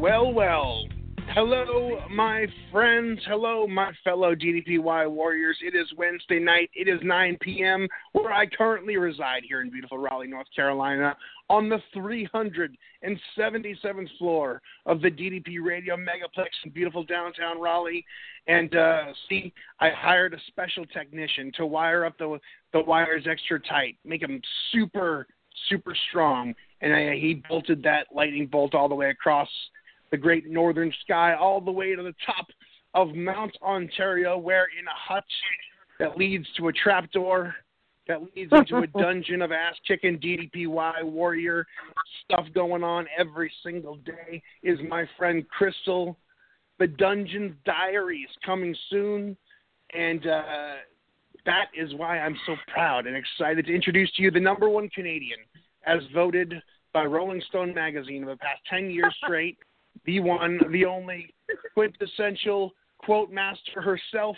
well, well. Hello, my friends. Hello, my fellow DDPY warriors. It is Wednesday night. It is 9 p.m., where I currently reside here in beautiful Raleigh, North Carolina, on the 377th floor of the DDP Radio Megaplex in beautiful downtown Raleigh. And uh, see, I hired a special technician to wire up the the wires extra tight, make them super super strong, and I, he bolted that lightning bolt all the way across the great northern sky, all the way to the top of Mount Ontario, where in a hut that leads to a trapdoor that leads into a dungeon of ass kicking DDPY warrior stuff going on every single day is my friend Crystal. The Dungeon's Diaries coming soon, and uh, that is why I'm so proud and excited to introduce to you the number one Canadian, as voted by Rolling Stone magazine for the past 10 years straight, the one, the only quintessential quote master herself,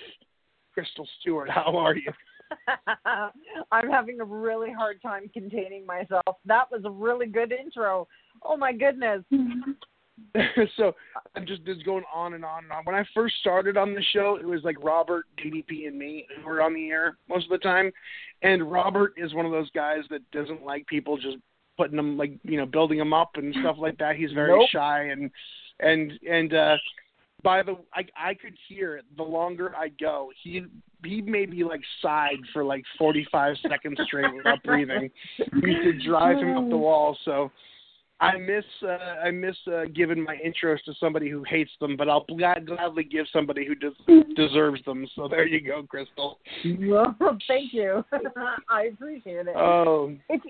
Crystal Stewart. How are you? I'm having a really hard time containing myself. That was a really good intro. Oh my goodness. so I'm just just going on and on and on. When I first started on the show, it was like Robert, DDP, and me who were on the air most of the time. And Robert is one of those guys that doesn't like people just putting them like you know building them up and stuff like that. He's very Nope. shy and and and uh by the I I could hear it the longer I go. He he made me like sighed for like 45 seconds straight without breathing. We used to drive him up the wall. So I miss uh, I miss uh, giving my intros to somebody who hates them, but I'll glad, gladly give somebody who des- deserves them. So there you go, Crystal. Well, thank you. I appreciate it. Oh, if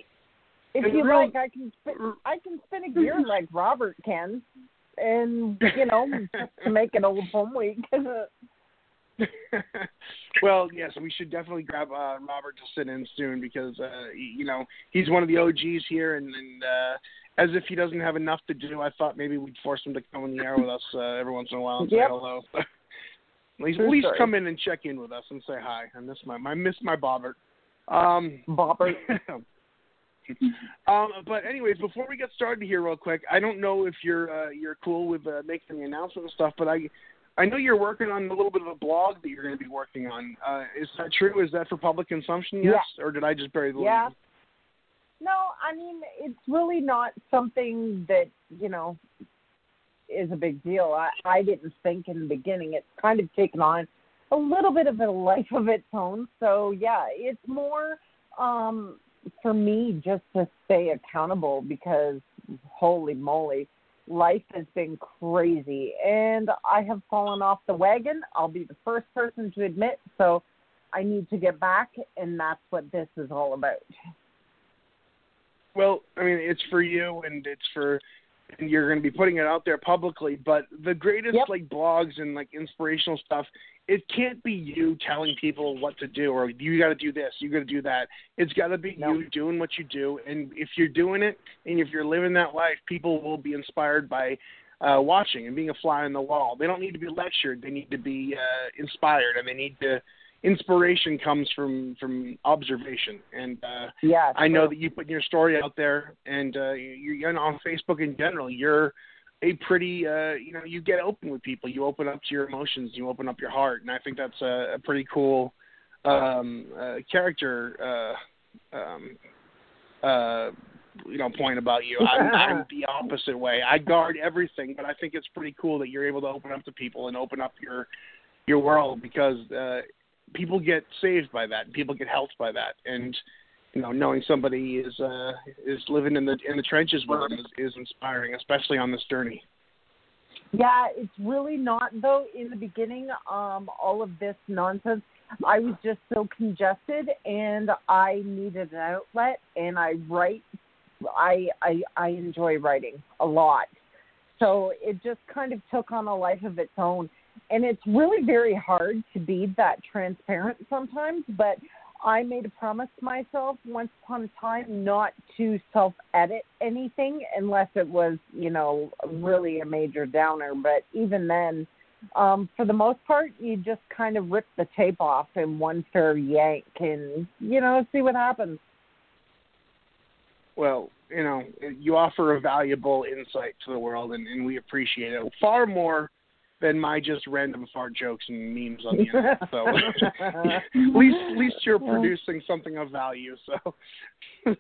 if you real- like, I can spin, I can spin a gear like Robert can, and you know, to make an old home week. well, yes, we should definitely grab uh, Robert to sit in soon because uh, you know he's one of the OGs here, and, and uh, as if he doesn't have enough to do, I thought maybe we'd force him to come on the air with us uh, every once in a while and say hello. at least, at least come in and check in with us and say hi. I miss my I miss my Bobbert. Um, Bobbert. Um, but anyways, before we get started here, real quick, I don't know if you're uh, you're cool with uh, making the announcement and stuff, but I I know you're working on a little bit of a blog that you're going to be working on. Uh, is that true? Is that for public consumption? Yes, or did I just bury the lead? Yeah. No, I mean it's really not something that you know is a big deal. I I didn't think in the beginning. It's kind of taken on a little bit of a life of its own. So yeah, it's more um for me just to stay accountable because holy moly, life has been crazy and I have fallen off the wagon. I'll be the first person to admit. So I need to get back, and that's what this is all about. Well, I mean, it's for you, and it's for, and you're going to be putting it out there publicly. But the greatest Yep. like blogs and like inspirational stuff, it can't be you telling people what to do or you got to do this, you got to do that. It's got to be No. you doing what you do, and if you're doing it, and if you're living that life, people will be inspired by. Uh, watching and being a fly on the wall. They don't need to be lectured. They need to be uh, inspired, and they need to, inspiration comes from from observation and uh Yeah. I know that you put your story out there, and uh, you, you're on Facebook in general. You're a pretty, uh, you know, you get open with people. You open up to your emotions. You open up your heart, and I think that's a, a pretty cool um, uh, character, uh, um, uh, you know, point about you. I'm, I'm the opposite way. I guard everything, but I think it's pretty cool that you're able to open up to people and open up your your world because uh, people get saved by that. People get helped by that, and you know, knowing somebody is uh, is living in the in the trenches with them is, is inspiring, especially on this journey. Yeah, it's really not though. In the beginning, um, all of this nonsense, I was just so congested, and I needed an outlet. And I write, I I I enjoy writing a lot, so it just kind of took on a life of its own. And it's really very hard to be that transparent sometimes, but I made a promise to myself once upon a time not to self edit anything unless it was, you know, really a major downer. But even then, um, for the most part, you just kind of rip the tape off in one fair yank and, you know, see what happens. Well, you know, you offer a valuable insight to the world, and, and we appreciate it far more than my just random fart jokes and memes on the internet. So at least at least you're producing something of value. So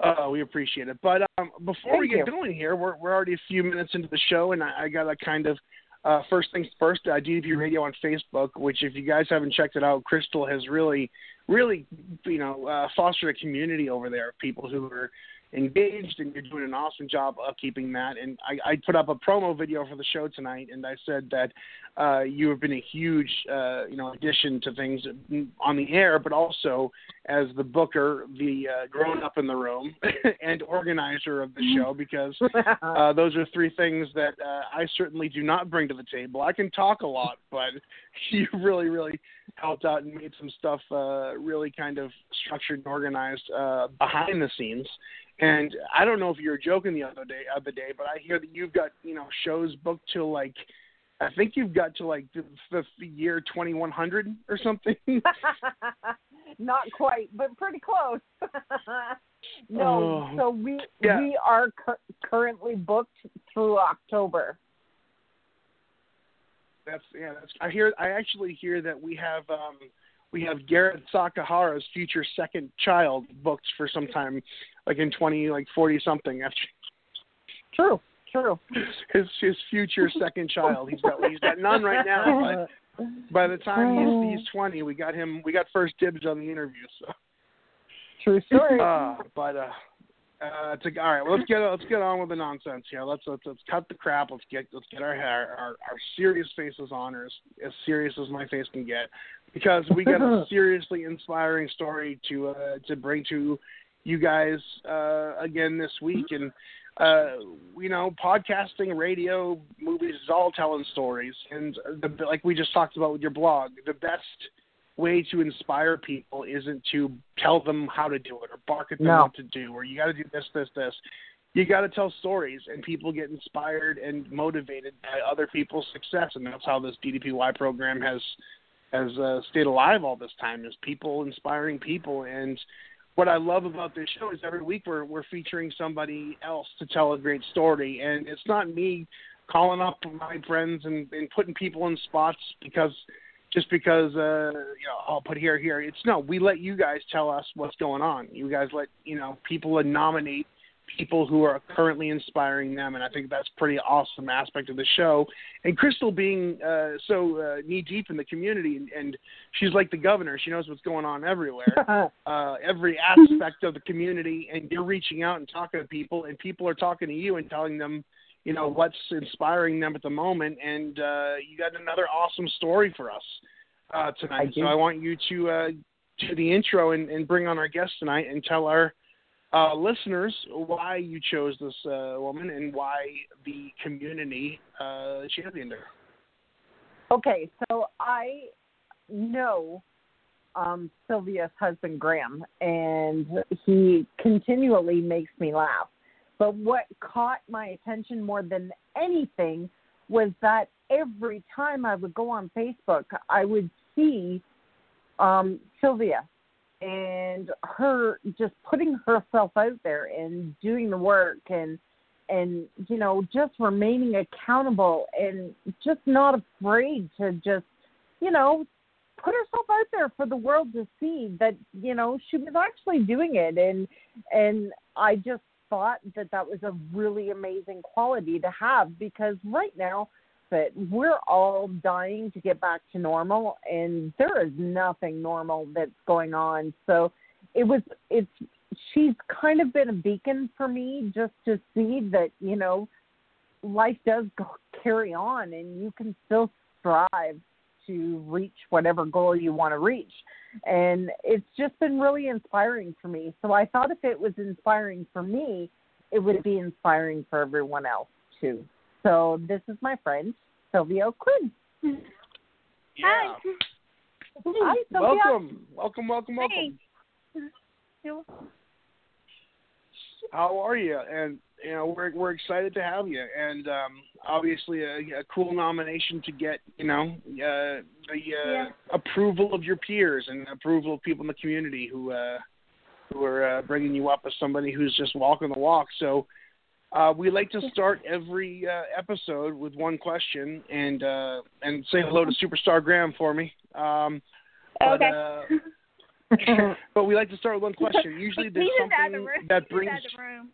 uh, we appreciate it. But um, before Thank we get you. going here, we're we're already a few minutes into the show, and I, I got to kind of. Uh, first things first, uh, DDP Radio on Facebook, which if you guys haven't checked it out, Crystal has really, really, you know, uh, fostered a community over there of people who are engaged and you're doing an awesome job of keeping that. And I, I put up a promo video for the show tonight, and I said that uh, you have been a huge, uh, you know, addition to things on the air, but also as the booker, the uh, grown up in the room, and organizer of the show, because uh, those are three things that uh, I certainly do not bring to the table. I can talk a lot, but you really, really helped out and made some stuff uh, really kind of structured and organized uh, behind the scenes. And I don't know if you were joking the other day, other day, but I hear that you've got you know shows booked till like, I think you've got to like the, the year 2100 or something. Not quite, but pretty close. no, Oh. so we Yeah. we are cur- currently booked through October. That's yeah. That's I hear. I actually hear that we have um we have Garrett Sakahara's future second child booked for some time, like in 20 like 40 something. After True, true. his his future second child. He's got he's got none right now, but by the time he's he's 20, we got him. We got first dibs on the interview. So. True story. Uh, but uh, uh, to, all right, well, let's get let's get on with the nonsense here. Let's let's let's cut the crap. Let's get let's get our our, our serious faces on, or as, as serious as my face can get, because we got a seriously inspiring story to uh, to bring to you guys uh, again this week. And uh, you know, podcasting, radio, movies is all telling stories. And the, like we just talked about with your blog, the best way to inspire people isn't to tell them how to do it or bark at them No. what to do or you got to do this, this, this. You got to tell stories, and people get inspired and motivated by other people's success, and that's how this DDPY program has has uh, stayed alive all this time. Is people inspiring people, and what I love about this show is every week we're we're featuring somebody else to tell a great story, and it's not me calling up my friends and, and putting people in spots because just because uh you know I'll put here here. It's no, we let you guys tell us what's going on. You guys let you know people nominate people who are currently inspiring them, and I think that's a pretty awesome aspect of the show. And Crystal being uh, so uh, knee deep in the community, and, and she's like the governor. She knows what's going on everywhere, uh, every aspect of the community, and you're reaching out and talking to people, and people are talking to you and telling them you know what's inspiring them at the moment. And uh you got another awesome story for us uh tonight. I so i want you to uh do the intro and, and bring on our guest tonight and tell our uh listeners why you chose this uh woman and why the community uh championed her. Okay, so I know um, Sylvia's husband Graham, and he continually makes me laugh. But what caught my attention more than anything was that every time I would go on Facebook, I would see um, Sylvia and her just putting herself out there and doing the work and and you know just remaining accountable and just not afraid to just you know put herself out there for the world to see that you know she was actually doing it. And and I just thought that that was a really amazing quality to have because right now that we're all dying to get back to normal and there is nothing normal that's going on. So it was it's she's kind of been a beacon for me just to see that you know life does go, carry on and you can still strive to reach whatever goal you want to reach and it's just been really inspiring for me so i thought if it was inspiring for me it would be inspiring for everyone else too so this is my friend Sylvia O'Quinn. Yeah. Hi. Hi, Sylvia. Welcome, welcome, welcome, welcome. Hey. How are you? And you know we're we're excited to have you, and um, obviously a, a cool nomination to get you know uh, the uh, Yeah. approval of your peers and approval of people in the community who uh, who are uh, bringing you up as somebody who's just walking the walk. So uh, we like to start every uh, episode with one question, and uh, and say hello to Superstar Graham for me. Um, but, Okay. but we like to start with one question. Usually there's something that brings the room.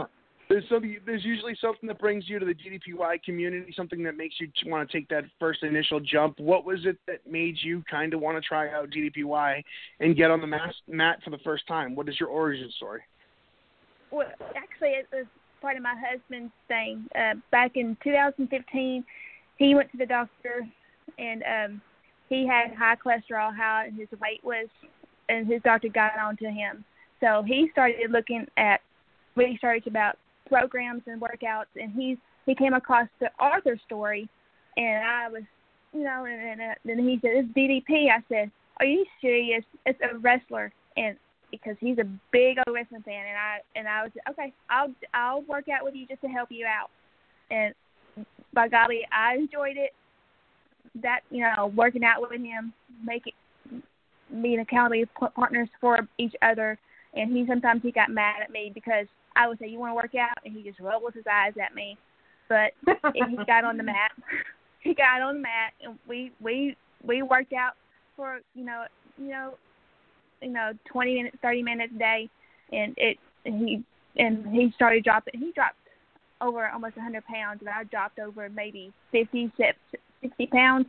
there's something there's usually something that brings you to the DDPY community, something that makes you want to take that first initial jump. What was it that made you kind of want to try out DDPY and get on the mat, mat for the first time? What is your origin story? Well, actually, it was part of my husband's thing. Uh, back in 2015, he went to the doctor, and um, he had high cholesterol, and his weight was, and his doctor got on to him. So he started looking at research about programs and workouts, and he's he came across the Arthur story, and I was, you know, and, and uh, then he said, "It's DDP." I said, "Are you serious? It's a wrestler," and because he's a big old wrestling fan, and I and I was okay. I'll I'll work out with you just to help you out, and by golly, I enjoyed it. That you know, working out with him, making being accountable partners for each other, and he sometimes he got mad at me because I would say, "You want to work out?" and he just rolled his eyes at me. But he got on the mat. He got on the mat, and we we we worked out for you know you know you know twenty minutes, thirty minutes a day, and it and he and he started dropping. He dropped over almost a hundred pounds, and I dropped over maybe fifty, sixty pounds.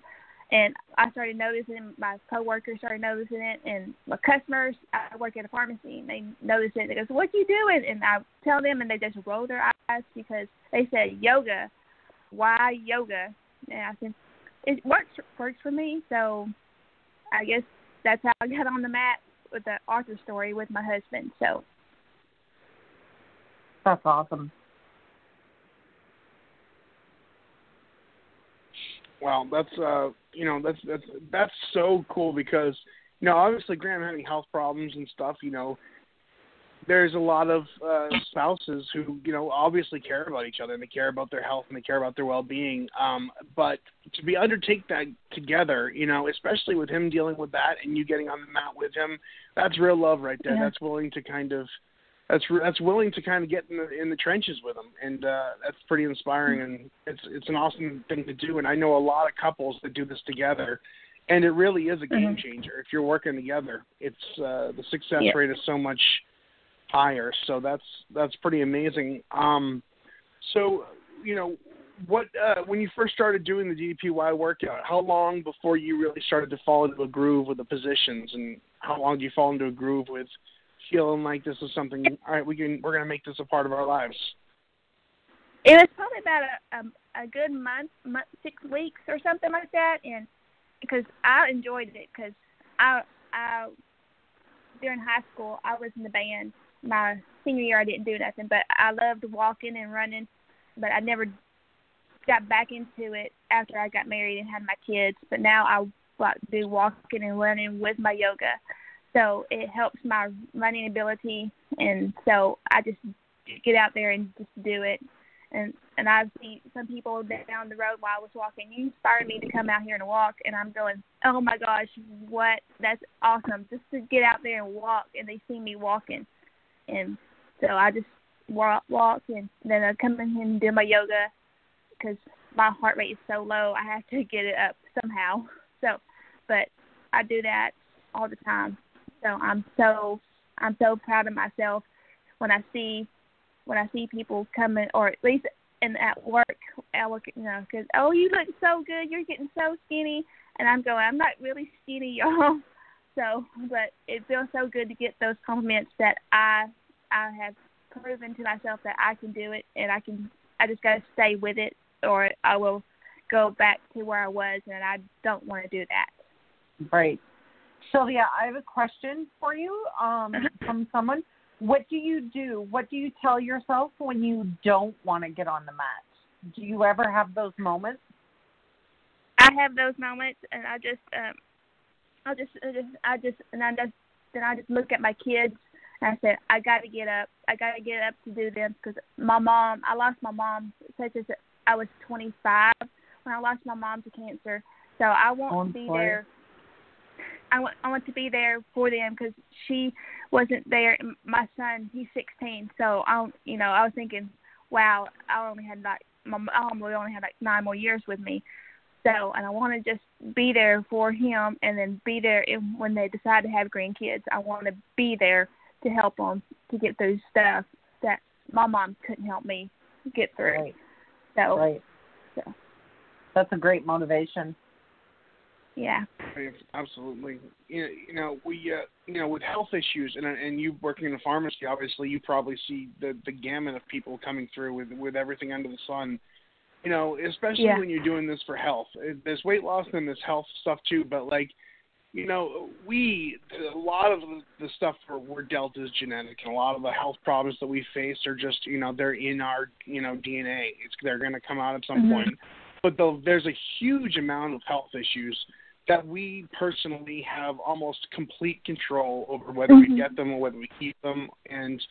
And I started noticing my coworkers started noticing it, and my customers. I work at a pharmacy, and they noticed it. They go, "So what you doing?" And I tell them, and they just roll their eyes because they said yoga. Why yoga? And I said, it works works for me. So I guess that's how I got on the mat with the Arthur story with my husband. So That's awesome. Well, that's uh, you know, that's that's that's so cool because you know, obviously Graham having health problems and stuff, you know, there's a lot of uh, spouses who you know obviously care about each other and they care about their health and they care about their well-being. Um, but to be undertake that together, you know, especially with him dealing with that and you getting on the mat with him, that's real love right there. Yeah. That's willing to kind of that's that's willing to kind of get in the in the trenches with them, and uh, that's pretty inspiring. And it's it's an awesome thing to do. And I know a lot of couples that do this together, and it really is a game changer. If you're working together, it's uh, the success Yeah. rate is so much higher. So that's that's pretty amazing. Um, so you know what uh, when you first started doing the DDPY workout, how long before you really started to fall into a groove with the positions, and how long do you fall into a groove with feeling like this is something? All right, we can we're gonna make this a part of our lives. it was probably about a a, a good month, month, six weeks or something like that, and because I enjoyed it because I I during high school I was in the band. My senior year I didn't do nothing, but I loved walking and running, but I never got back into it after I got married and had my kids. But now I like do walking and running with my yoga, so it helps my running ability, and so I just get out there and just do it and and I've seen some people down the road while I was walking. You inspired me to come out here and walk, and I'm going, oh my gosh, what? That's awesome! Just to get out there and walk, and they see me walking, and so I just walk, walk, and then I come in and do my yoga because my heart rate is so low. I have to get it up somehow. So, but I do that all the time. So I'm so I'm so proud of myself when I see when I see people coming, or at least in at work, I look, you know, because oh, you look so good, you're getting so skinny, and I'm going, I'm not really skinny, y'all. So, but it feels so good to get those compliments that I I have proven to myself that I can do it, and I can. I just got to stay with it, or I will go back to where I was, and I don't want to do that. Right. Sylvia, I have a question for you um, from someone. What do you do? What do you tell yourself when you don't want to get on the mat? Do you ever have those moments? I have those moments, and I just, um, I just, I just, I just, and I just, then I just look at my kids, and I said, I got to get up. I got to get up to do this because my mom. I lost my mom such as I was 25 when I lost my mom to cancer. So I want Oh, be there. I want I want to be there for them because she wasn't there. My son, he's 16, so I, you know, I was thinking, wow, I only had like my mom would only had like nine more years with me. So, and I want to just be there for him, and then be there in, when they decide to have grandkids. I want to be there to help them to get through stuff that my mom couldn't help me get through. Right. So, Right. So. That's a great motivation. Yeah. Absolutely. You know, you know we uh, you know with health issues and and you working in a pharmacy, obviously you probably see the the gamut of people coming through with with everything under the sun. You know, especially Yeah. when you're doing this for health. It- There's weight loss and there's health stuff too, but like you know, we a lot of the, stuff we're, we're dealt is genetic, and a lot of the health problems that we face are just you know they're in our you know DNA. It's they're going to come out at some Mhm. point. But though there's a huge amount of health issues that we personally have almost complete control over whether we Mhm. get them or whether we keep them. And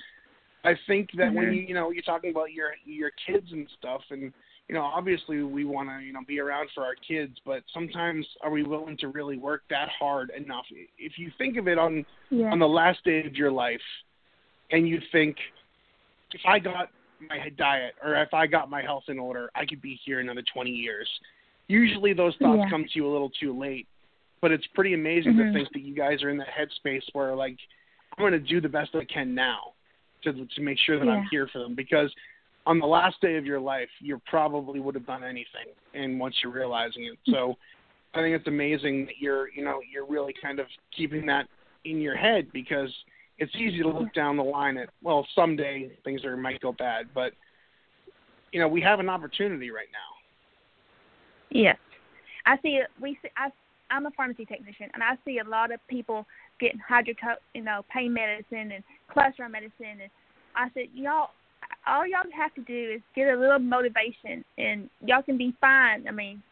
I think that when Mhm. you you know you're talking about your your kids and stuff, and you know obviously we want to you know be around for our kids, but sometimes are we willing to really work that hard enough? If you think of it on Yeah. on the last day of your life, and you think if I got my diet or if I got my health in order, I could be here another 20 years. Usually those thoughts Yeah. come to you a little too late, but it's pretty amazing Mhm. to think that you guys are in that headspace where like I'm going to do the best I can now to to make sure that I'm here for them because on the last day of your life, you probably would have done anything and once you're realizing it. So I think it's amazing that you're, you know, you're really kind of keeping that in your head because it's easy to look down the line at well someday things are might go bad but you know we have an opportunity right now Yes, I see. We see. I, I'm a pharmacy technician, and I see a lot of people getting hydro, you know, pain medicine and cholesterol medicine, and I said, y'all, all y'all have to do is get a little motivation, and y'all can be fine. I mean,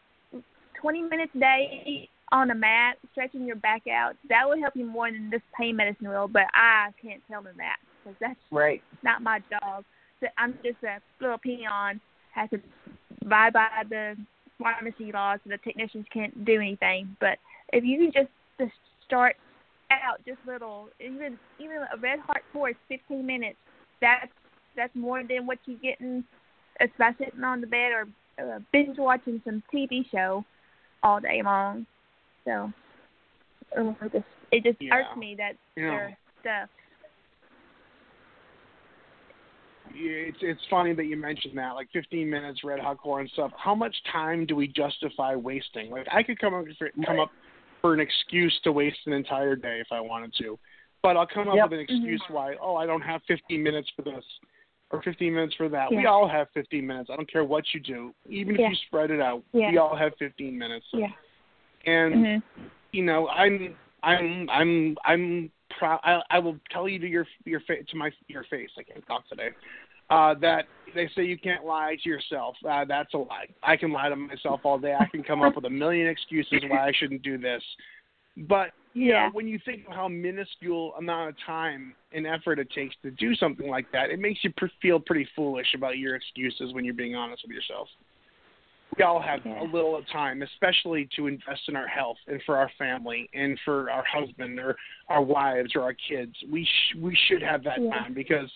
20 minutes a day on a mat, stretching your back out, that will help you more than this pain medicine will. But I can't tell them that because that's Right. not my job. So I'm just a little peon, has to abide by the pharmacy laws, so the technicians can't do anything. But if you can just just start out just little, even even a red hot course, 15 minutes, that's that's more than what you getting it's by sitting on the bed or uh, binge watching some TV show all day long. So it just it just Yeah. irks me that know their stuff. it's it's funny that you mentioned that like 15 minutes red hot core and stuff how much time do we justify wasting like i could come up for, come up for an excuse to waste an entire day if i wanted to but i'll come up Yep. with an mm-hmm. excuse why oh i don't have 15 minutes for this or 15 minutes for that we all have 15 minutes i don't care what you do even if you spread it out Yeah. we all have 15 minutes Yeah. And Mhm. you know, I'm I'm I'm I'm proud. I, I will tell you to your your face to my your face. I can't talk today. Uh, that they say you can't lie to yourself. Uh, that's a lie. I can lie to myself all day. I can come up with a million excuses why I shouldn't do this. But you Yeah. know, when you think of how minuscule amount of time and effort it takes to do something like that, it makes you pr- feel pretty foolish about your excuses when you're being honest with yourself. We all have Yeah. a little time, especially to invest in our health and for our family and for our husband or our wives or our kids. We sh- we should have that Yeah. time because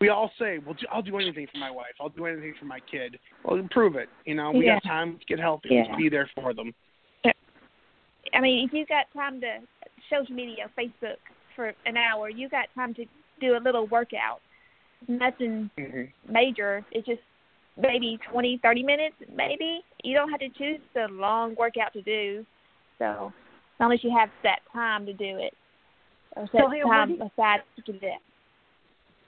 we all say, "Well, I'll do anything for my wife. I'll do anything for my kid." Well, prove it. You know, we Yeah. got time. Let's get healthy. Yeah. Let's be there for them. I mean, if you've got time to social media, Facebook for an hour, you got time to do a little workout. Nothing hmm major. It's just maybe twenty, thirty minutes, maybe. You don't have to choose the long workout to do. So, as long as you have that time to do it, or set Sylvia, what time do you- aside to do that.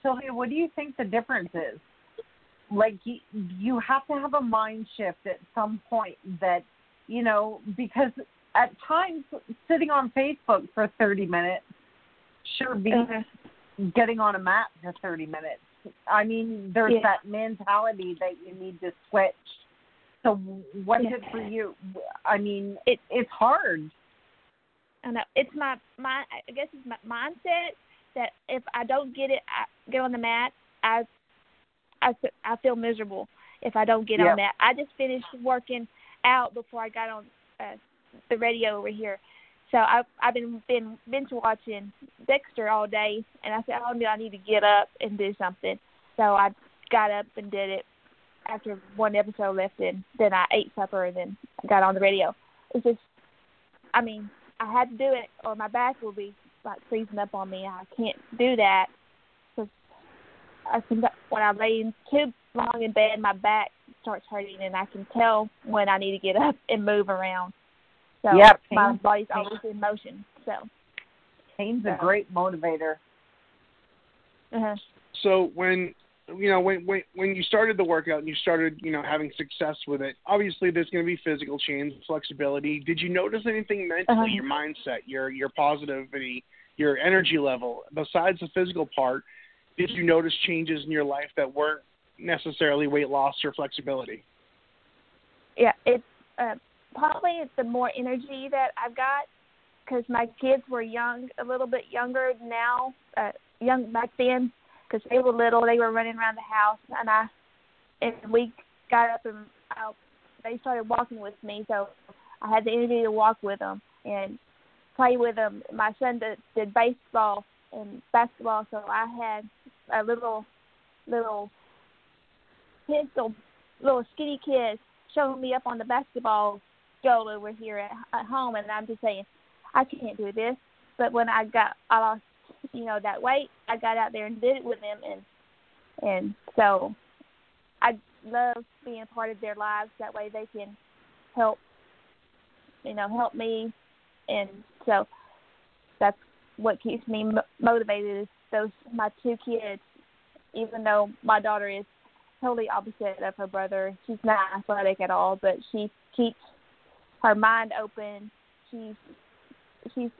Sylvia, what do you think the difference is? Like you, you have to have a mind shift at some point that, you know, because at times sitting on Facebook for 30 minutes sure be Uh-huh. getting on a mat for 30 minutes. I mean, there's Yeah. that mentality that you need to switch. So what's Yeah. it for you? I mean, It- it's hard. I know it's my my I guess it's my mindset that if I don't get it, I get on the mat, I I I feel miserable if I don't get Yep. on that. I just finished working out before I got on uh, the radio over here, so I've I've been been binge watching Dexter all day, and I said, oh no, I need to get up and do something. So I got up and did it after one episode left in. Then I ate supper and then I got on the radio. It's just, I mean, I had to do it or my back will be like freezing up on me. I can't do that because I can, when I lay in too long in bed, my back starts hurting and I can tell when I need to get up and move around. So Yep. my body's pain- always in motion. So, Pain's a great motivator. uh-huh. So when you know when when when you started the workout and you started you know having success with it, obviously there's going to be physical change, flexibility. Did you notice anything mentally, Uh-huh. your mindset, your your positivity, your energy level besides the physical part? Did you notice changes in your life that weren't necessarily weight loss or flexibility? yeah, it's uh, probably it's the more energy that I've got because my kids were young, a little bit younger now, uh, young back then because they were little. They were running around the house, and I and we got up and out. They started walking with me, so I had the energy to walk with them and play with them. My son did, did baseball and basketball, so I had a little little pistol, little skinny kids showing me up on the basketball goal over here at, at home, and I'm just saying, I can't do this. But when I got, I lost, you know, that weight, I got out there and did it with them, and and so I love being a part of their lives. That way, they can help, you know, help me, and so that's what keeps me motivated. Is those my two kids, even though my daughter is totally opposite of her brother. She's not athletic at all, but she keeps her mind open. She's she's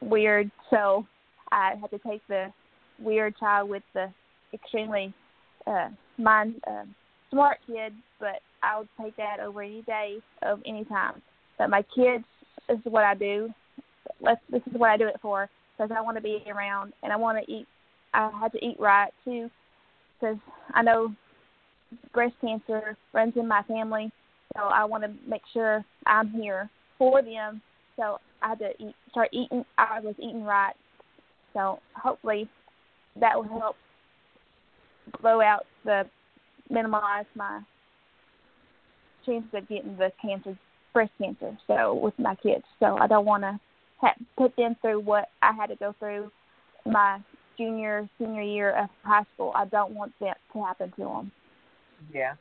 weird, so I had to take the weird child with the extremely uh mind uh, smart kid, but I would take that over any day of any time. But my kids this is what I do. Let's this is what I do it for because I want to be around and I want to eat. I had to eat right too because I know breast cancer runs in my family, so I want to make sure I'm here for them. So I had to eat, start eating. I was eating right, so hopefully that will help blow out the minimize my chances of getting the cancer, breast cancer. So with my kids, so I don't want to put them through what I had to go through my junior senior year of high school. I don't want that to happen to them. Yeah.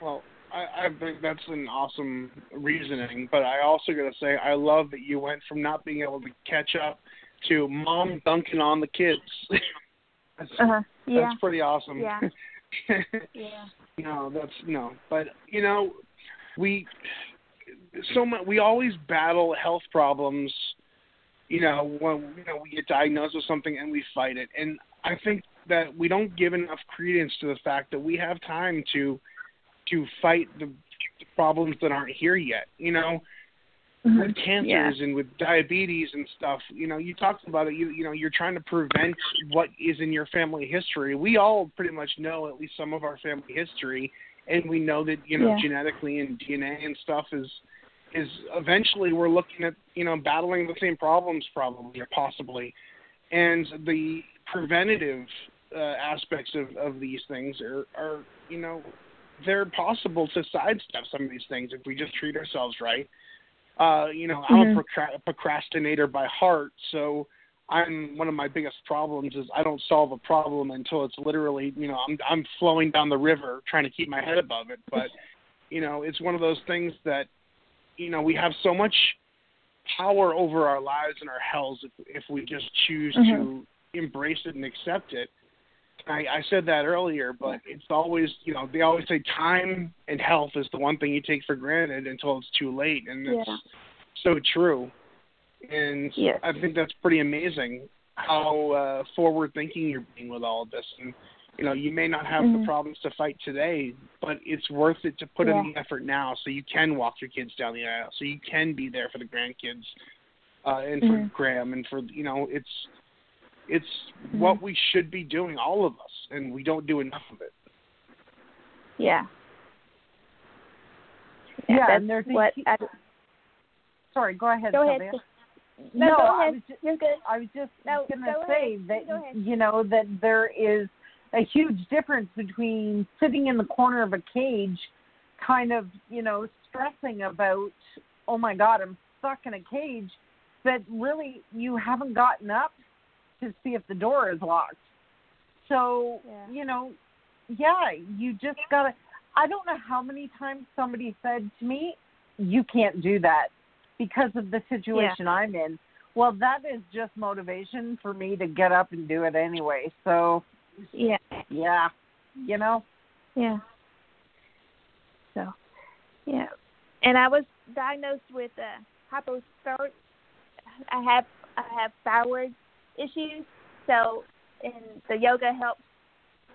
Well, I, I think that's an awesome reasoning, but I also got to say I love that you went from not being able to catch up to mom dunking on the kids. that's, Uh-huh. Yeah. that's pretty awesome. Yeah. Yeah. no, that's no, but you know, we so much we always battle health problems. You know, when you know we get diagnosed with something and we fight it, and I think that we don't give enough credence to the fact that we have time to to fight the, the problems that aren't here yet. You know, Mhm. with cancers and with diabetes and stuff. You know, you talked about it. You you know, you're trying to prevent what is in your family history. We all pretty much know at least some of our family history, and we know that you know Yeah. genetically and DNA and stuff is is eventually we're looking at you know battling the same problems probably or possibly, and the preventative uh, aspects of of these things are are you know they're possible to sidestep some of these things if we just treat ourselves right. Uh, you know, I'm Mhm. a procra- procrastinator by heart, so I'm one of my biggest problems is I don't solve a problem until it's literally, you know, I'm I'm flowing down the river trying to keep my head above it. But, you know, it's one of those things that, you know, we have so much power over our lives and our hells if if we just choose to embrace it and accept it. I, I said that earlier, but it's always, you know, they always say time and health is the one thing you take for granted until it's too late, and it's Yeah. so true. And Yes. I think that's pretty amazing how uh, forward thinking you're being with all of this. And you know, you may not have the Mhm. problems to fight today, but it's worth it to put Yeah. in the effort now, so you can walk your kids down the aisle, so you can be there for the grandkids, uh, and for Mhm. Graham, and for you know, it's it's Mm-hmm. what we should be doing, all of us, and we don't do enough of it. Yeah. Yeah, that's and there's what hu- I, Sorry, go ahead, go ahead. No, No, go I ahead. was ju- You're good. I was just No, going to say ahead. that you know that there is a huge difference between sitting in the corner of a cage, kind of you know stressing about, oh my God, I'm stuck in a cage, but really you haven't gotten up to see if the door is locked. So Yeah. you know, yeah, you just gotta. I don't know how many times somebody said to me, "You can't do that." because of the situation I'm in. Well, that is just motivation for me to get up and do it anyway. So, Yeah. yeah, you know. Yeah. So, yeah. And I was diagnosed with uh, hypothyroid. I have I have thyroid issues. So, and the yoga helps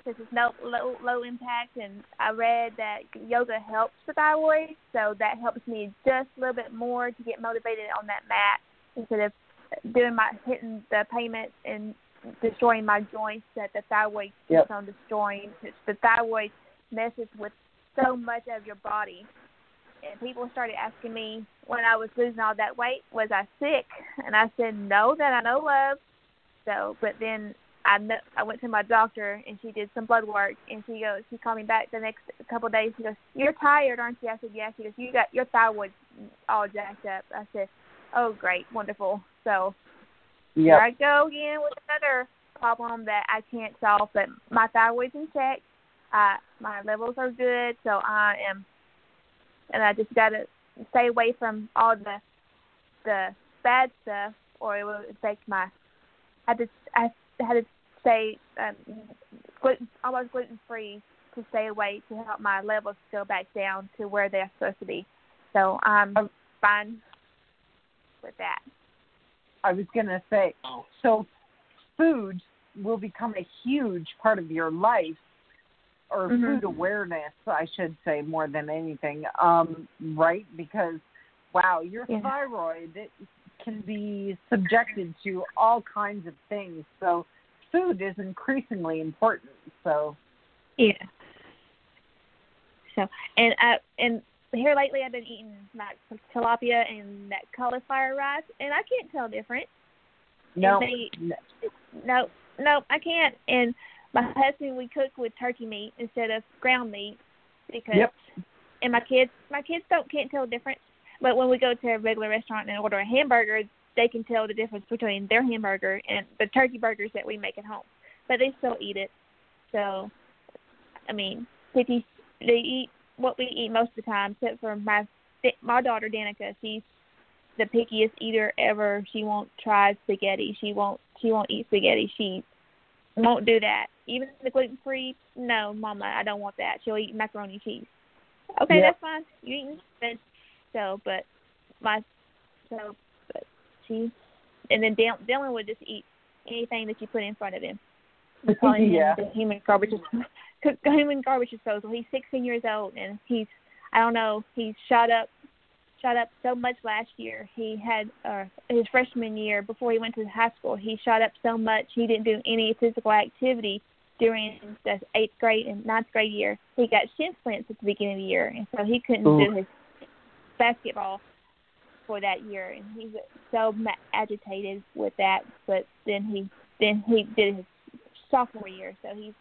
because it's no low low impact. And I read that yoga helps the thyroid, so that helps me just a little bit more to get motivated on that mat instead of doing my hitting the pavement and destroying my joints that the thyroid Yep. keeps on destroying. It's the thyroid messes with so much of your body. And people started asking me when I was losing all that weight, was I sick? And I said no, that I know of. So, but then I kn- I went to my doctor and she did some blood work and she goes, she called me back the next couple of days. She goes, "You're tired, aren't you?" I said, "Yeah." She goes, "You got your thyroid all jacked up." I said, "Oh, great, wonderful." So here I go again with another problem that I can't solve, but my thyroid's in check. Uh, my levels are good, so I am, and I just gotta stay away from all the the bad stuff, or it will affect my. I just I had to stay um, gluten almost gluten free to stay away to help my levels go back down to where they're supposed to be. So I'm Um, fine with that. I was going to say, so food will become a huge part of your life, or Mhm. food awareness, I should say, more than anything, um, right? Because, wow, your Yeah. thyroid it can be subjected to all kinds of things. So, food is increasingly important. So, Yeah. So and I and here lately I've been eating like tilapia and that cauliflower rice, and I can't tell different. no, they- no No, no, I can't. And my husband, we cook with turkey meat instead of ground meat because. Yep. And my kids, my kids don't can't tell the difference. But when we go to a regular restaurant and order a hamburger, they can tell the difference between their hamburger and the turkey burgers that we make at home. But they still eat it. So, I mean, fifty they eat what we eat most of the time, except for my my daughter Danica. She's the pickiest eater ever. She won't try spaghetti. She won't she won't eat spaghetti. She won't do that. Even the gluten free, no, Mama, I don't want that. She'll eat macaroni and cheese. Okay, Yep. that's fine. You eating so but my so but she and then Dylan, Dylan would just eat anything that you put in front of him. We call him Yeah. the human garbage human garbage disposal. He's 16 years old and he's I don't know he's shot up shot up so much last year. He had uh, his freshman year before he went to high school. He shot up so much he didn't do any physical activity during the eighth grade and ninth grade year. He got shin splints at the beginning of the year, and so he couldn't Ooh. do his basketball for that year, and he was so agitated with that. But then he then he did his sophomore year, so he's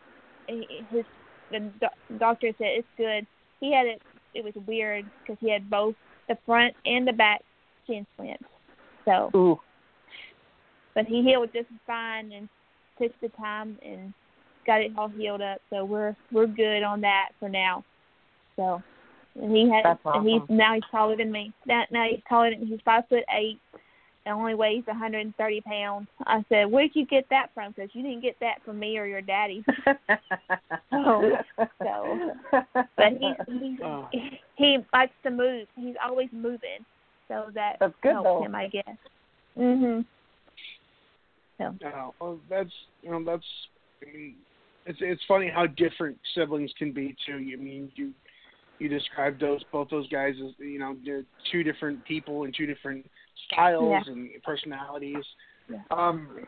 he, his the doctor said it's good. He had it. It was weird because he had both the front and the back shin splints. So, Ooh. but he healed just fine and took the time and got it all healed up. So we're we're good on that for now. So, and he had That's and he's now he's taller than me. Now now he's taller than he's five foot eight. And only weighs 130 pounds. I said, "Where'd you get that from? Because you didn't get that from me or your daddy." Oh, so- But he he Oh. he likes to move. He's always moving, so that That's good, helps though. him, I guess. Mhm. So No, well, that's you know that's I mean it's it's funny how different siblings can be too. I mean you you described those both those guys as you know they're two different people and two different styles Yeah. and personalities. Yeah. Um,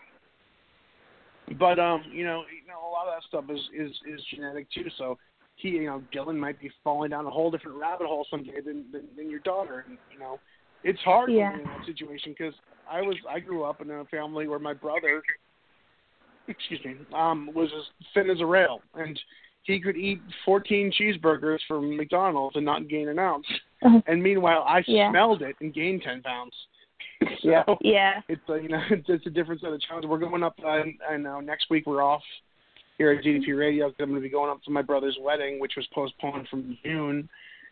but um, you know, you know, a lot of that stuff is is is genetic too. So he, you know, Dylan might be falling down a whole different rabbit hole someday than than, than your daughter, and you know, it's hard Yeah. in that situation because I was I grew up in a family where my brother, excuse me, um, was as thin as a rail, and he could eat 14 cheeseburgers from McDonald's and not gain an ounce. And meanwhile, I Yeah. smelled it and gained 10 pounds. so Yeah. yeah, it's uh, you know it's, it's a different set of challenges. We're going up. Uh, I know next week we're off here at DDP Radio. 'cause I'm going to be going up to my brother's wedding, which was postponed from June.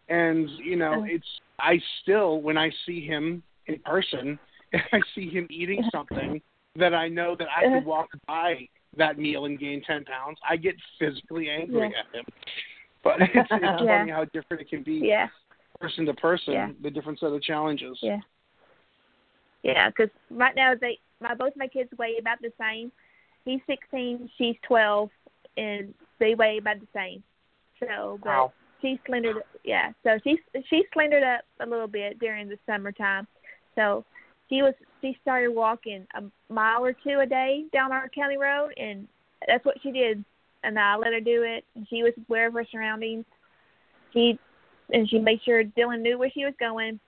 And you know, Oh. it's I still when I see him in person, I see him eating something that I know that I could walk by that meal and gain ten pounds. I get physically angry Yeah. at him. But it's, it's Yeah. funny how different it can be yeah, person to person. Yeah. The different set of challenges. yeah, yeah. Because right now they my both my kids weigh about the same. He's 16, she's 12, and they weigh about the same. So, but Wow. she's slendered. Yeah, so she's she's slendered up a little bit during the summertime. So she was she started walking a mile or two a day down our county road, and that's what she did. And I let her do it. And she was aware of her surroundings. She and she made sure Dylan knew where she was going,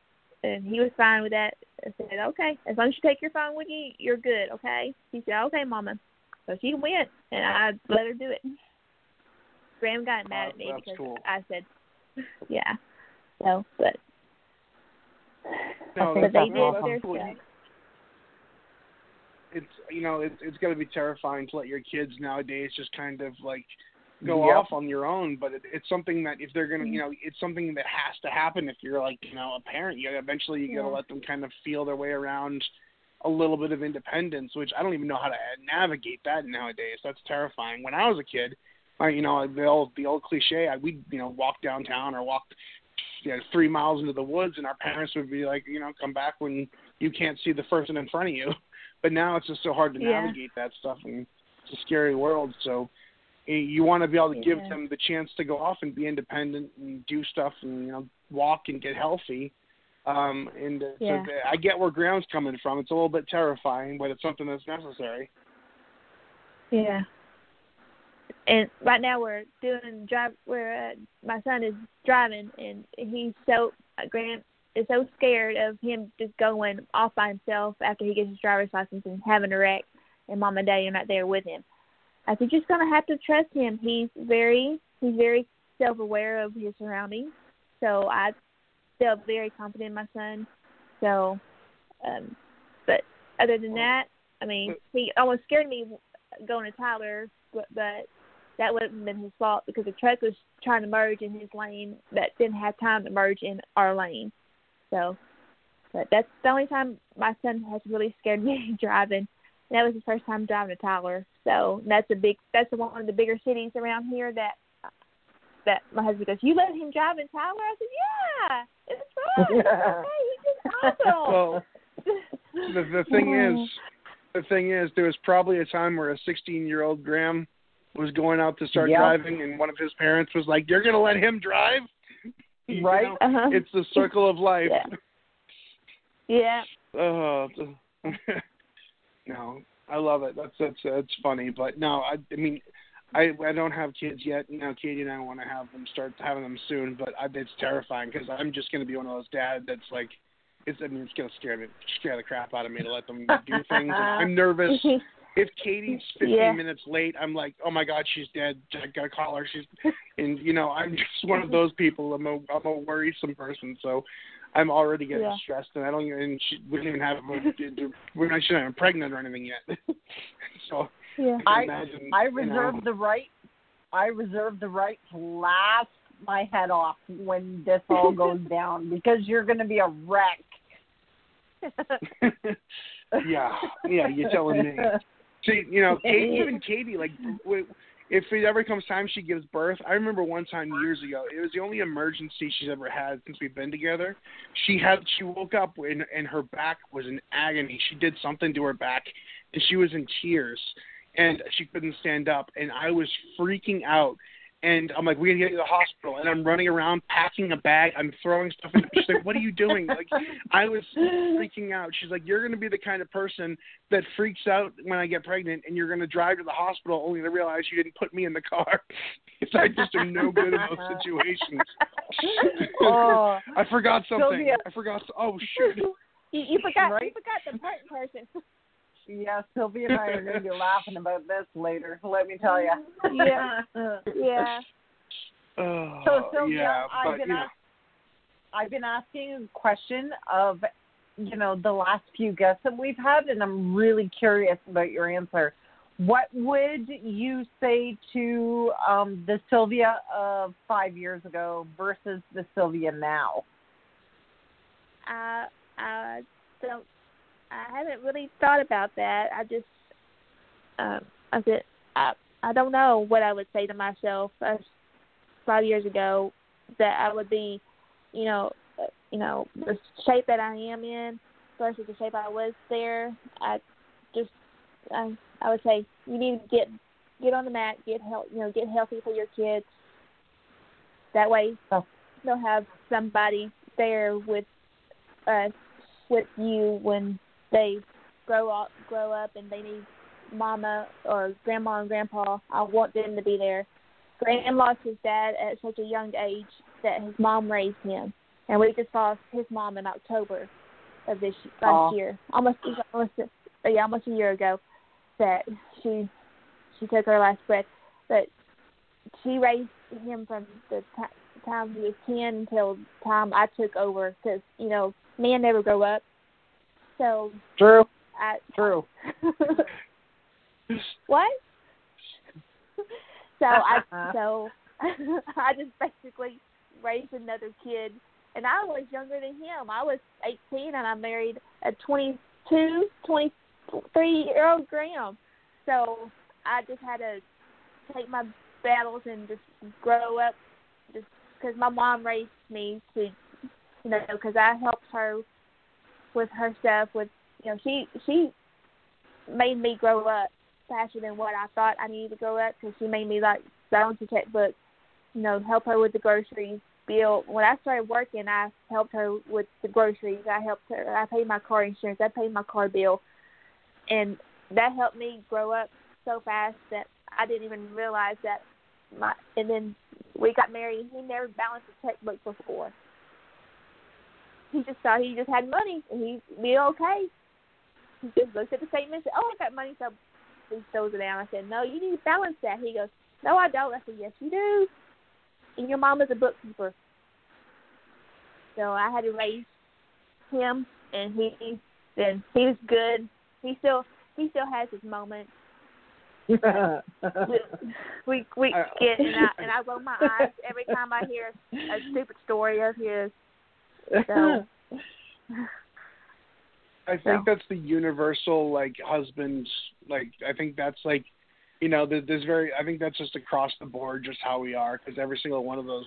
and he was fine with that. I said, okay, as long as you take your phone with you, you're good. Okay. She said, okay, Mama. So she went, and I let her do it. Graham got mad at me that's because cool. I said, yeah. So, but No, I but that's, they that's did awesome. their stuff. it's you know it's it's gonna be terrifying to let your kids nowadays just kind of like go Yep. off on your own but it, it's something that if they're gonna you know it's something that has to happen if you're like you know a parent you eventually you gotta let them kind of feel their way around a little bit of independence which i don't even know how to uh, navigate that nowadays that's terrifying when i was a kid I, you know the old the old cliche I, we'd you know walk downtown or walk you know, three miles into the woods and our parents would be like you know come back when you can't see the person in front of you but now it's just so hard to Yeah. navigate that stuff and it's a scary world so you want to be able to give Yeah. them the chance to go off and be independent and do stuff and you know walk and get healthy um and uh, Yeah. so i get where graham's coming from it's a little bit terrifying but it's something that's necessary Yeah. And right now we're doing drive. Where uh, my son is driving, and he's so uh, Graham is so scared of him just going off by himself after he gets his driver's license and having a wreck, and mom and daddy are not there with him. I think you're just gonna have to trust him. He's very he's very self aware of his surroundings. So I feel very confident in my son. So, um, but other than that, I mean, he almost scared me going to Tyler, but, but that wouldn't have been his fault because the truck was trying to merge in his lane that didn't have time to merge in our lane. So, but that's the only time my son has really scared me driving. And that was his first time driving to Tyler. So that's a big that's one of the bigger cities around here that that my husband goes, You let him drive in Tyler? I said, Yeah, it's fun. It's okay. He's just awesome. well the the thing is the thing is there was probably a time where a 16 year old graham was going out to start Yep. driving and one of his parents was like you're going to let him drive Right. know, uh-huh. it's the circle of life Yeah. Yeah. Oh, no, I love it. That's that's that's funny, but no, I, I mean, I I don't have kids yet. You know, Katie and I want to have them, start having them soon, but I, it's terrifying because I'm just going to be one of those dads that's like, it's I mean, it's going to scare me, scare the crap out of me to let them do things. I'm nervous. If Katie's 15 Yeah. minutes late, I'm like, oh my God, she's dead. I gotta call her. She's, and you know, I'm just one of those people. I'm a I'm a worrisome person, so I'm already getting Yeah. stressed, and I don't even. And she, we don't even have. We're not. She's not even pregnant or anything yet. so Yeah. I I- can imagine. I you know, reserve the right. I reserve the right to laugh my head off when this all goes down because you're going to be a wreck. yeah, yeah, you're telling me. See, you know, Katie, even Katie, like, w- if it ever comes time she gives birth, I remember one time years ago, it was the only emergency she's ever had since we've been together. She had, she woke up and and her back was in agony. She did something to her back, and she was in tears, and she couldn't stand up, and I was freaking out. And I'm like, we gotta get you to the hospital. And I'm running around packing a bag. I'm throwing stuff in. She's like, what are you doing? Like, I was freaking out. She's like, you're gonna be the kind of person that freaks out when I get pregnant, and you're going to drive to the hospital only to realize you didn't put me in the car. Because I just am no good in those situations. Oh. I forgot something. Sylvia. I forgot. Oh shoot! You, you forgot. You Right? forgot the part person. Yeah, Sylvia and I are going to be laughing about this later. Let me tell you. Yeah. Yeah. Oh, So Sylvia, yeah, I've been you ask, I've been asking a question of you know the last few guests that we've had, and I'm really curious about your answer. What would you say to um, the Sylvia of five years ago versus the Sylvia now? I I don't. I haven't really thought about that. I just um I said I I don't know what I would say to myself uh, five years ago that I would be, you know, uh, you know the shape that I am in versus the shape I was there. I just I I would say you need to get get on the mat, get health, you know, get healthy for your kids. That way Oh. they'll have somebody there with uh with you when they grow up grow up and they need mama or grandma and grandpa. I want them to be there. Graham lost his dad at such a young age that his mom raised him, and we just lost his mom in October of this last Aw. year, almost almost yeah, almost a year ago. That she she took her last breath, but she raised him from the ti time he was ten until the time I took over, because you know men never grow up. So True. I True. what? so I uh-huh. so I just basically raised another kid, and I was younger than him. I was 18, and I married a 22, 23 year old Graham. So I just had to take my battles and just grow up, just because my mom raised me to, you know, because I helped her with her stuff. With you know, she she made me grow up faster than what I thought I needed to grow up because she made me like balance the checkbook, you know, help her with the groceries bill. When I started working, I helped her with the groceries. I helped her. I paid my car insurance. I paid my car bill, and that helped me grow up so fast that I didn't even realize that my. And then we got married. He never balanced a checkbook before. He just thought he just had money and he'd be okay. He just looks at the statement and said, "Oh, I got money," so he throws it down. I said, "No, you need to balance that." He goes, "No, I don't." I said, "Yes, you do." And your mom is a bookkeeper, so I had to raise him, and he then he was good. He still he still has his moments. We we, we get and I and I roll my eyes every time I hear a stupid story of his. So I think that's the universal like husbands like I think that's like you know there- there's very I think that's just across the board just how we are because every single one of those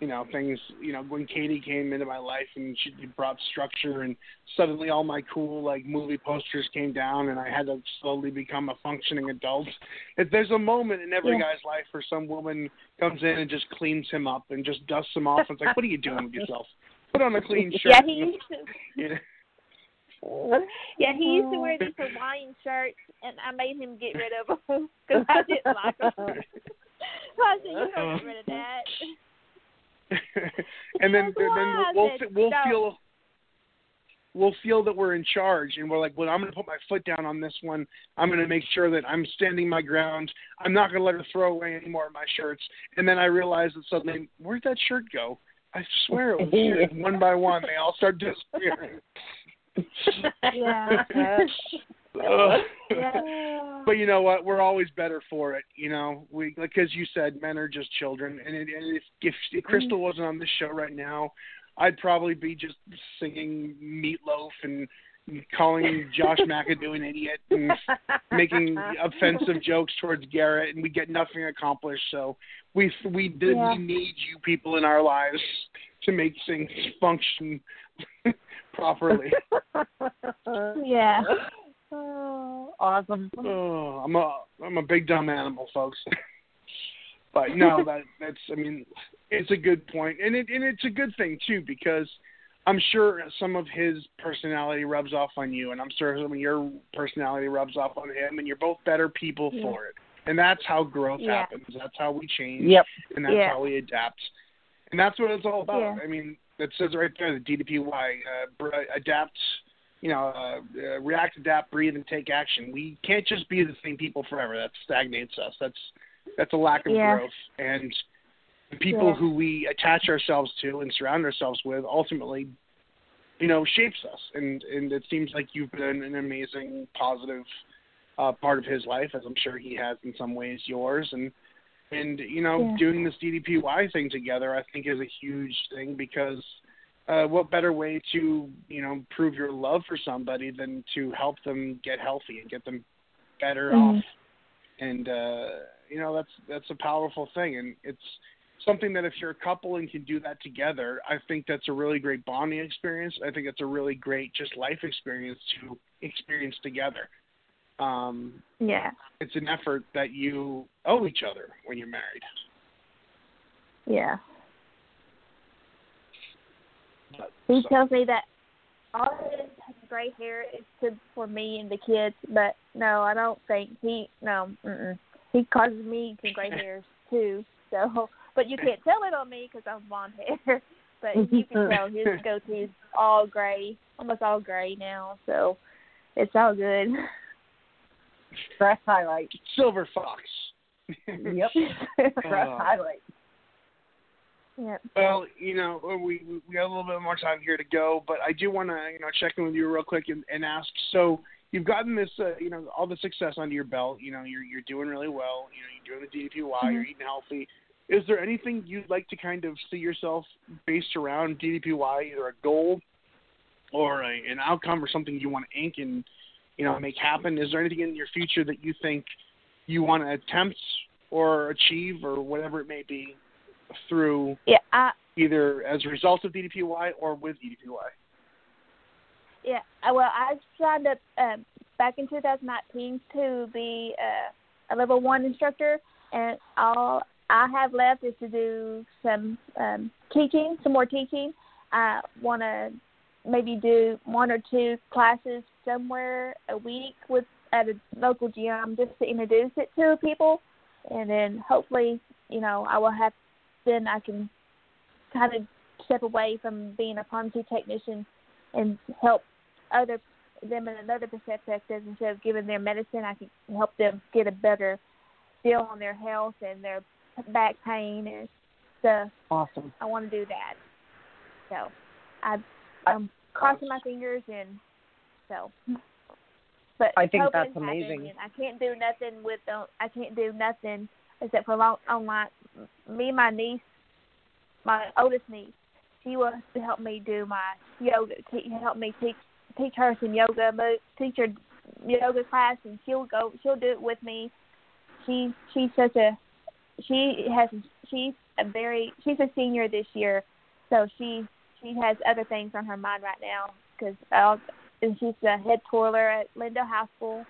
you know things you know when Katie came into my life and she brought structure and suddenly all my cool like movie posters came down and I had to slowly become a functioning adult. If there's a moment in every Yeah. guy's life where some woman comes in and just cleans him up and just dusts him off and it's like what are you doing with yourself? Put on a clean shirt. yeah, he used to You know? yeah, he used to wear these Hawaiian shirts, and I made him get rid of them because I didn't like them. so I said, "You don't uh-huh. get rid of that." and then then we'll we'll no. feel we'll feel that we're in charge and we're like well i'm going to put my foot down on this one i'm going to make sure that i'm standing my ground i'm not going to let her throw away any more of my shirts and then i realized that suddenly where'd that shirt go i swear it was here one by one they all start disappearing Yeah. Ugh. yeah. but you know what? We're always better for it. You know, we like as you said, men are just children. And, it, and if, if if Crystal mm-hmm. wasn't on this show right now, I'd probably be just singing Meatloaf and calling Josh McAdoo an idiot and making offensive jokes towards Garrett, and we get nothing accomplished. So we we did Yeah. we need you people in our lives to make things function properly. Yeah. Oh, awesome. Oh, I'm a I'm a big dumb animal, folks. but no, that that's I mean, it's a good point, and it and it's a good thing too because I'm sure some of his personality rubs off on you, and I'm sure some of your personality rubs off on him, and you're both better people Yeah. for it. And that's how growth Yeah. happens. That's how we change, Yep. and that's Yeah. how we adapt. And that's what it's all about. Yeah. I mean, it says right there, the DDPY, uh, adapt, you know, uh, uh, react, adapt, breathe, and take action. We can't just be the same people forever. That stagnates us. That's that's a lack of Yeah. growth. And the people Yeah. who we attach ourselves to and surround ourselves with ultimately, you know, shapes us. And and it seems like you've been an amazing, positive uh, part of his life, as I'm sure he has in some ways yours. And and you know, Yeah. doing this DDPY thing together, I think, is a huge thing because uh, what better way to you know prove your love for somebody than to help them get healthy and get them better Mhm. off? And uh, you know, that's that's a powerful thing, and it's something that if you're a couple and can do that together, I think that's a really great bonding experience. I think it's a really great just life experience to experience together. Um, Yeah. it's an effort that you owe each other when you're married. Yeah. But, He so- tells me that all his gray hair is to for me and the kids, but no, I don't think he no. Mm-mm. He causes me some gray hairs too. So, but you can't tell it on me because I'm blonde hair. But you can tell his goatee's all gray, almost all gray now. So it's all good. Stress highlight. Silver Fox. Yep. Stress Uh, highlight. yeah. Well, you know, we we we got a little bit more time here to go, but I do want to you know check in with you real quick and, and ask. So you've gotten this, uh, you know, all the success under your belt. You know, you're you're doing really well. You know, you're doing the DDPY. You're eating healthy. Is there anything you'd like to kind of see yourself based around DDPY, either a goal or a, an outcome or something you want to ink and you know make happen? Is there anything in your future that you think you want to attempt or achieve or whatever it may be through Yeah. I either as a result of DDPY or with DDPY? Yeah, well, I signed up um, back in 2019 to be uh, a level one instructor, and all I have left is to do some um, teaching, some more teaching. I want to maybe do one or two classes somewhere a week with at a local gym just to introduce it to people, and then hopefully, you know, I will have then I can kind of step away from being a pharmacy technician and help other them in another perspective instead of giving their medicine I can help them get a better deal on their health and their back pain and stuff. Awesome. I want to do that. So I I'm crossing my fingers and so but I think that's amazing. I can't do nothing with the I can't do nothing except for long online me and my niece my oldest niece she wants to help me do my yoga te- help me teach teach her some yoga teach her yoga class and she'll go she'll do it with me she she's such a she has she's a very she's a senior this year so she she has other things on her mind right now because uh, and she's the head twirler at Lindo High School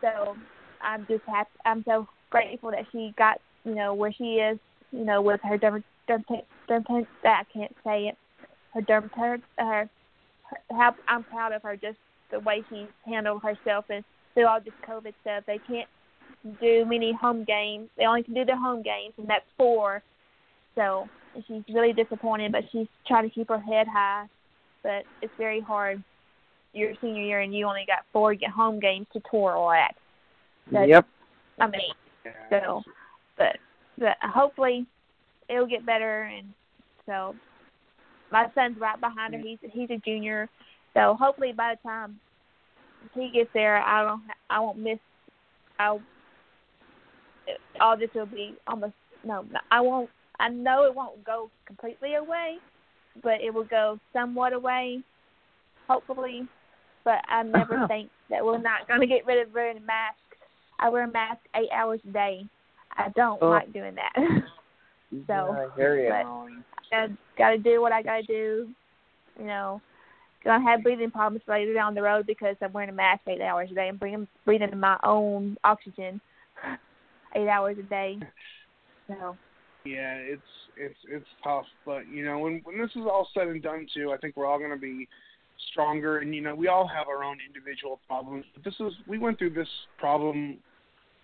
so I'm just happy I'm so grateful that she got you know where she is you know with her derm derm derm I can't say it her derm her, how I'm proud of her just the way she's handled herself and through all this COVID stuff. They can't do many home games. They only can do their home games, and that's four. So she's really disappointed, but she's trying to keep her head high. But it's very hard. Your senior year, and you only got four home games to tour all at. That's, yep. I mean, so, but but hopefully it'll get better, and so my son's right behind her. He's he's a junior, so hopefully by the time he gets there, I don't I won't miss. All this will be almost no. I won't. I know it won't go completely away, but it will go somewhat away, hopefully. But I never think that we're not going to get rid of wearing masks. I wear a mask eight hours a day. I don't Oh. like doing that. so, I hear you. but I got to do what I got to do. You know, gonna have breathing problems later down the road because I'm wearing a mask eight hours a day and bringing breathing my own oxygen eight hours a day. So Yeah, it's it's it's tough, but you know when when this is all said and done too, I think we're all going to be stronger, and you know we all have our own individual problems. But this is we went through this problem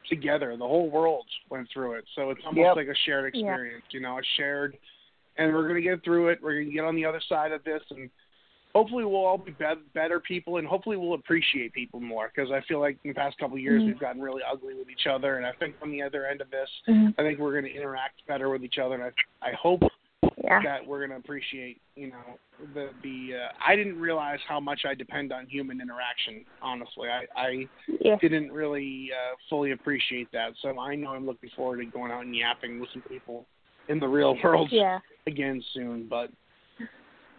together. The whole world went through it, so it's almost Yep. like a shared Yeah. experience. You know, a shared, and we're going to get through it. We're going to get on the other side of this, and hopefully we'll all be, be- better people, and hopefully we'll appreciate people more. Because I feel like in the past couple of years Mhm. we've gotten really ugly with each other, and I think on the other end of this, Mhm. I think we're going to interact better with each other, and I I hope yeah, that we're going to appreciate, you know, the the. Uh, I didn't realize how much I depend on human interaction. Honestly, I I yeah, didn't really uh, fully appreciate that. So I know I'm looking forward to going out and yapping with some people in the real world yeah. again soon. But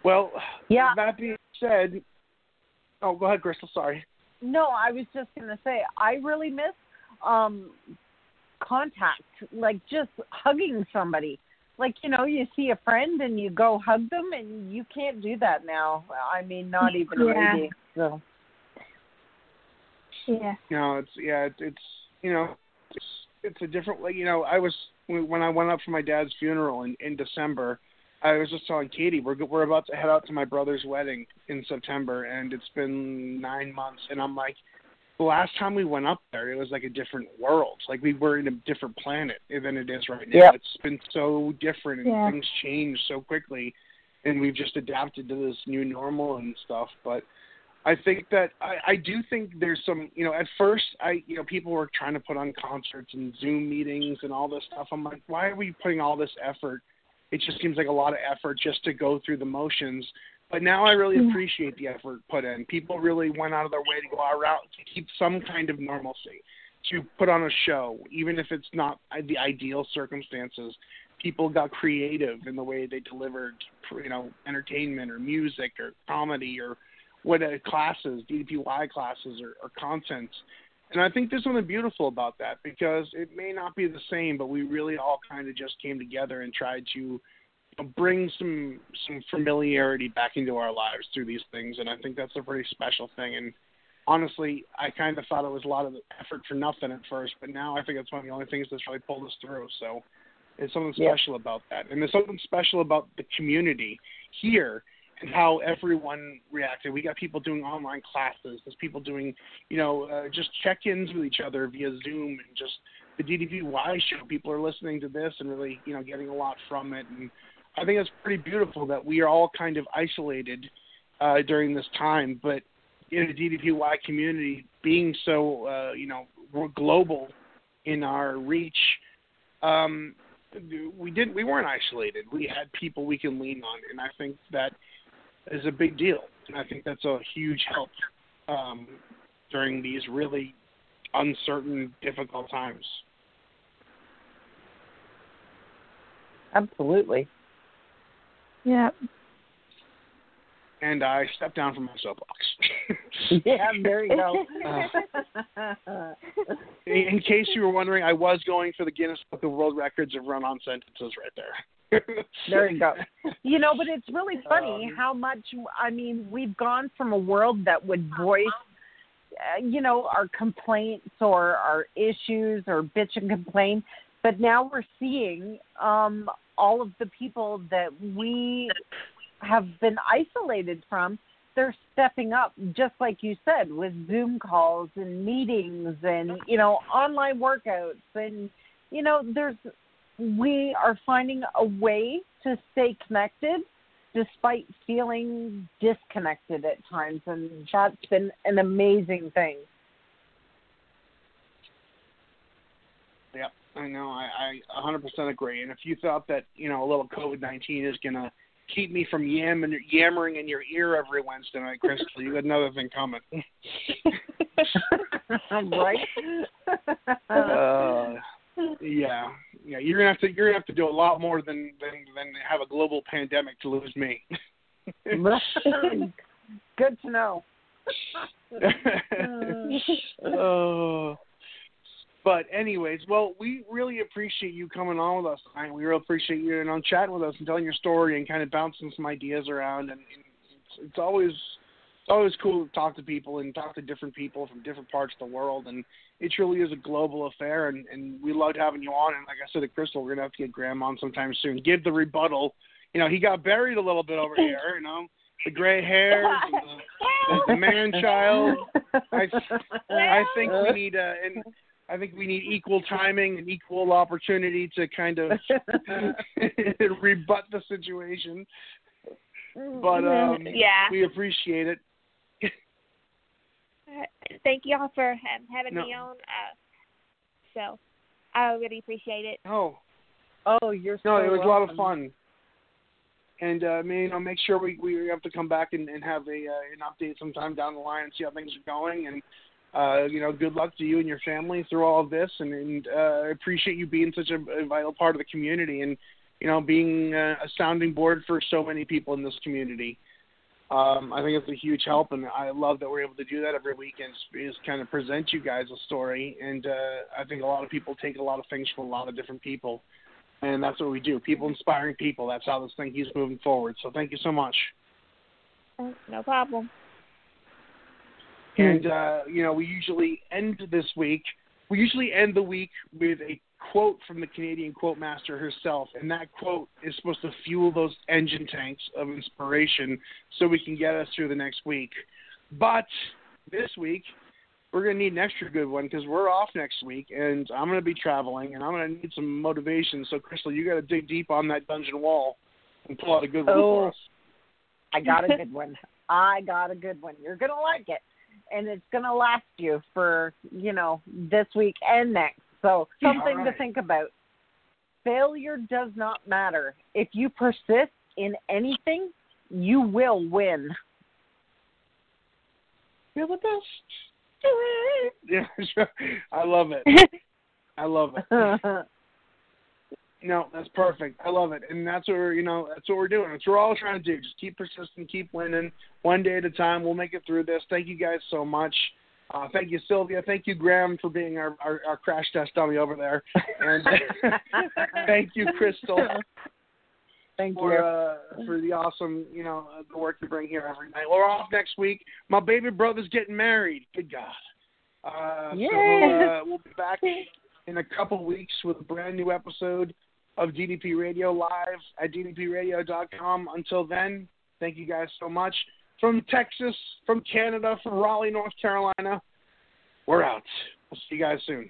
well, Yeah. That being said, oh, go ahead, Crystal. Sorry. No, I was just gonna say I really miss um contact, like just hugging somebody. Like you know, you see a friend and you go hug them, and you can't do that now. I mean, not even Yeah. maybe. So Yeah. No, it's yeah, it's, it's you know, it's it's a different way. You know, I was when I went up for my dad's funeral in in December. I was just telling Katie we're we're about to head out to my brother's wedding in September, and it's been nine months, and I'm like, the last time we went up there, it was like a different world. Like we were in a different planet than it is right now. Yep. It's been so different, and Yeah. things change so quickly, and we've just adapted to this new normal and stuff. But I think that I, I do think there's some you know at first I you know people were trying to put on concerts and Zoom meetings and all this stuff. I'm like, why are we putting all this effort? It just seems like a lot of effort just to go through the motions. But now I really appreciate the effort put in. People really went out of their way to go our route to keep some kind of normalcy, to put on a show, even if it's not the ideal circumstances. People got creative in the way they delivered, you know, entertainment or music or comedy or what uh, classes, DDPY classes or, or content. And I think there's something beautiful about that because it may not be the same, but we really all kind of just came together and tried to you know, bring some some familiarity back into our lives through these things. And I think that's a pretty special thing. And honestly, I kind of thought it was a lot of effort for nothing at first, but now I think it's one of the only things that's really pulled us through. So there's something Yeah. special about that. And there's something special about the community here and how everyone reacted. We got people doing online classes. There's people doing, you know, uh, just check-ins with each other via Zoom and just the DDPY show. People are listening to this and really, you know, getting a lot from it. And I think it's pretty beautiful that we are all kind of isolated uh, during this time, but in the DDPY community, being so, uh, you know, we're global in our reach. Um, we didn't. We weren't isolated. We had people we can lean on, and I think that is a big deal. And I think that's a huge help um, during these really uncertain, difficult times. absolutely. Yeah. And I stepped down from my soapbox. Yeah, there you go. in, in case you were wondering, I was going for the Guinness Book of World Records of run-on sentences right there. There you go. You know, but it's really funny Um, how much I mean we've gone from a world that would voice, uh, you know, our complaints or our issues or bitch and complain, but now we're seeing um, all of the people that we have been isolated from they're stepping up, just like you said, with Zoom calls and meetings and you know online workouts and you know there's we are finding a way to stay connected despite feeling disconnected at times and that's been an amazing thing. Yeah, I know. I, I 100% agree. And if you thought that you know a little COVID 19 is gonna keep me from yammering, yammering in your ear every Wednesday night, Crystal, you got another thing coming. right? uh, yeah, yeah. You're gonna have to you're gonna have to do a lot more than than than have a global pandemic to lose me. Good to know. oh. But anyways, well, we really appreciate you coming on with us tonight. We really appreciate you and on chatting with us and telling your story and kind of bouncing some ideas around. And, it's, it's always always cool to talk to people and talk to different people from different parts of the world. And it truly is a global affair. And, and we loved having you on. And like I said to Crystal, we're gonna have to get Graham on sometime soon. Give the rebuttal. You know, he got buried a little bit over here. You know, the gray hairs, the, the, the man child. I I think we need uh, and I think we need equal timing and equal opportunity to kind of rebut the situation. But um, Yeah. we appreciate it. Thank y'all for um, having No. me on. Uh, so I really appreciate it. Oh, Oh, you're no, so it was a lot of fun. And uh, I mean, you know, make sure we we have to come back and, and have a uh, an update sometime down the line and see how things are going. And uh, you know, good luck to you and your family through all of this. And, and uh, I appreciate you being such a, a vital part of the community and you know being uh, a sounding board for so many people in this community. Um, I think it's a huge help, and I love that we're able to do that every week and is kind of present you guys a story. And uh, I think a lot of people take a lot of things from a lot of different people, and that's what we do. People inspiring people. That's how this thing keeps moving forward. So thank you so much. No problem. And uh, you know, we usually end this week. We usually end the week with a quote from the Canadian quote master herself, and that quote is supposed to fuel those engine tanks of inspiration so we can get us through the next week. But this week, we're gonna need an extra good one because we're off next week, and I'm gonna be traveling, and I'm gonna need some motivation. So, Crystal, you got to dig deep on that dungeon wall and pull out a good one for Oh. us. I got a good one. I got a good one. You're gonna like it, and it's gonna last you for you know this week and next. So something All to think about. Failure does not matter. If you persist in anything, you will win. You're the best. Yeah, sure. I love it. I love it. No, that's perfect. I love it, and that's what we're, you know, that's what we're doing. That's what we're all trying to do. Just keep persisting, keep winning, one day at a time. We'll make it through this. Thank you guys so much. Uh, thank you, Sylvia. Thank you, Graham, for being our, our, our crash test dummy over there, and thank you, Crystal, Thank for you. uh, for the awesome, you know, uh, the work you bring here every night. We're off next week. My baby brother's getting married. Good God. Uh, so we'll, uh, we'll be back in a couple weeks with a brand new episode of DDP Radio live at ddpradio.com. Until then, thank you guys so much. From Texas, from Canada, from Raleigh, North Carolina, we're out. We'll see you guys soon.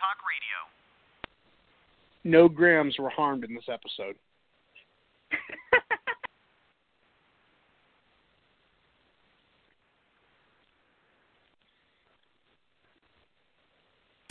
Talk Radio. No grams were harmed in this episode.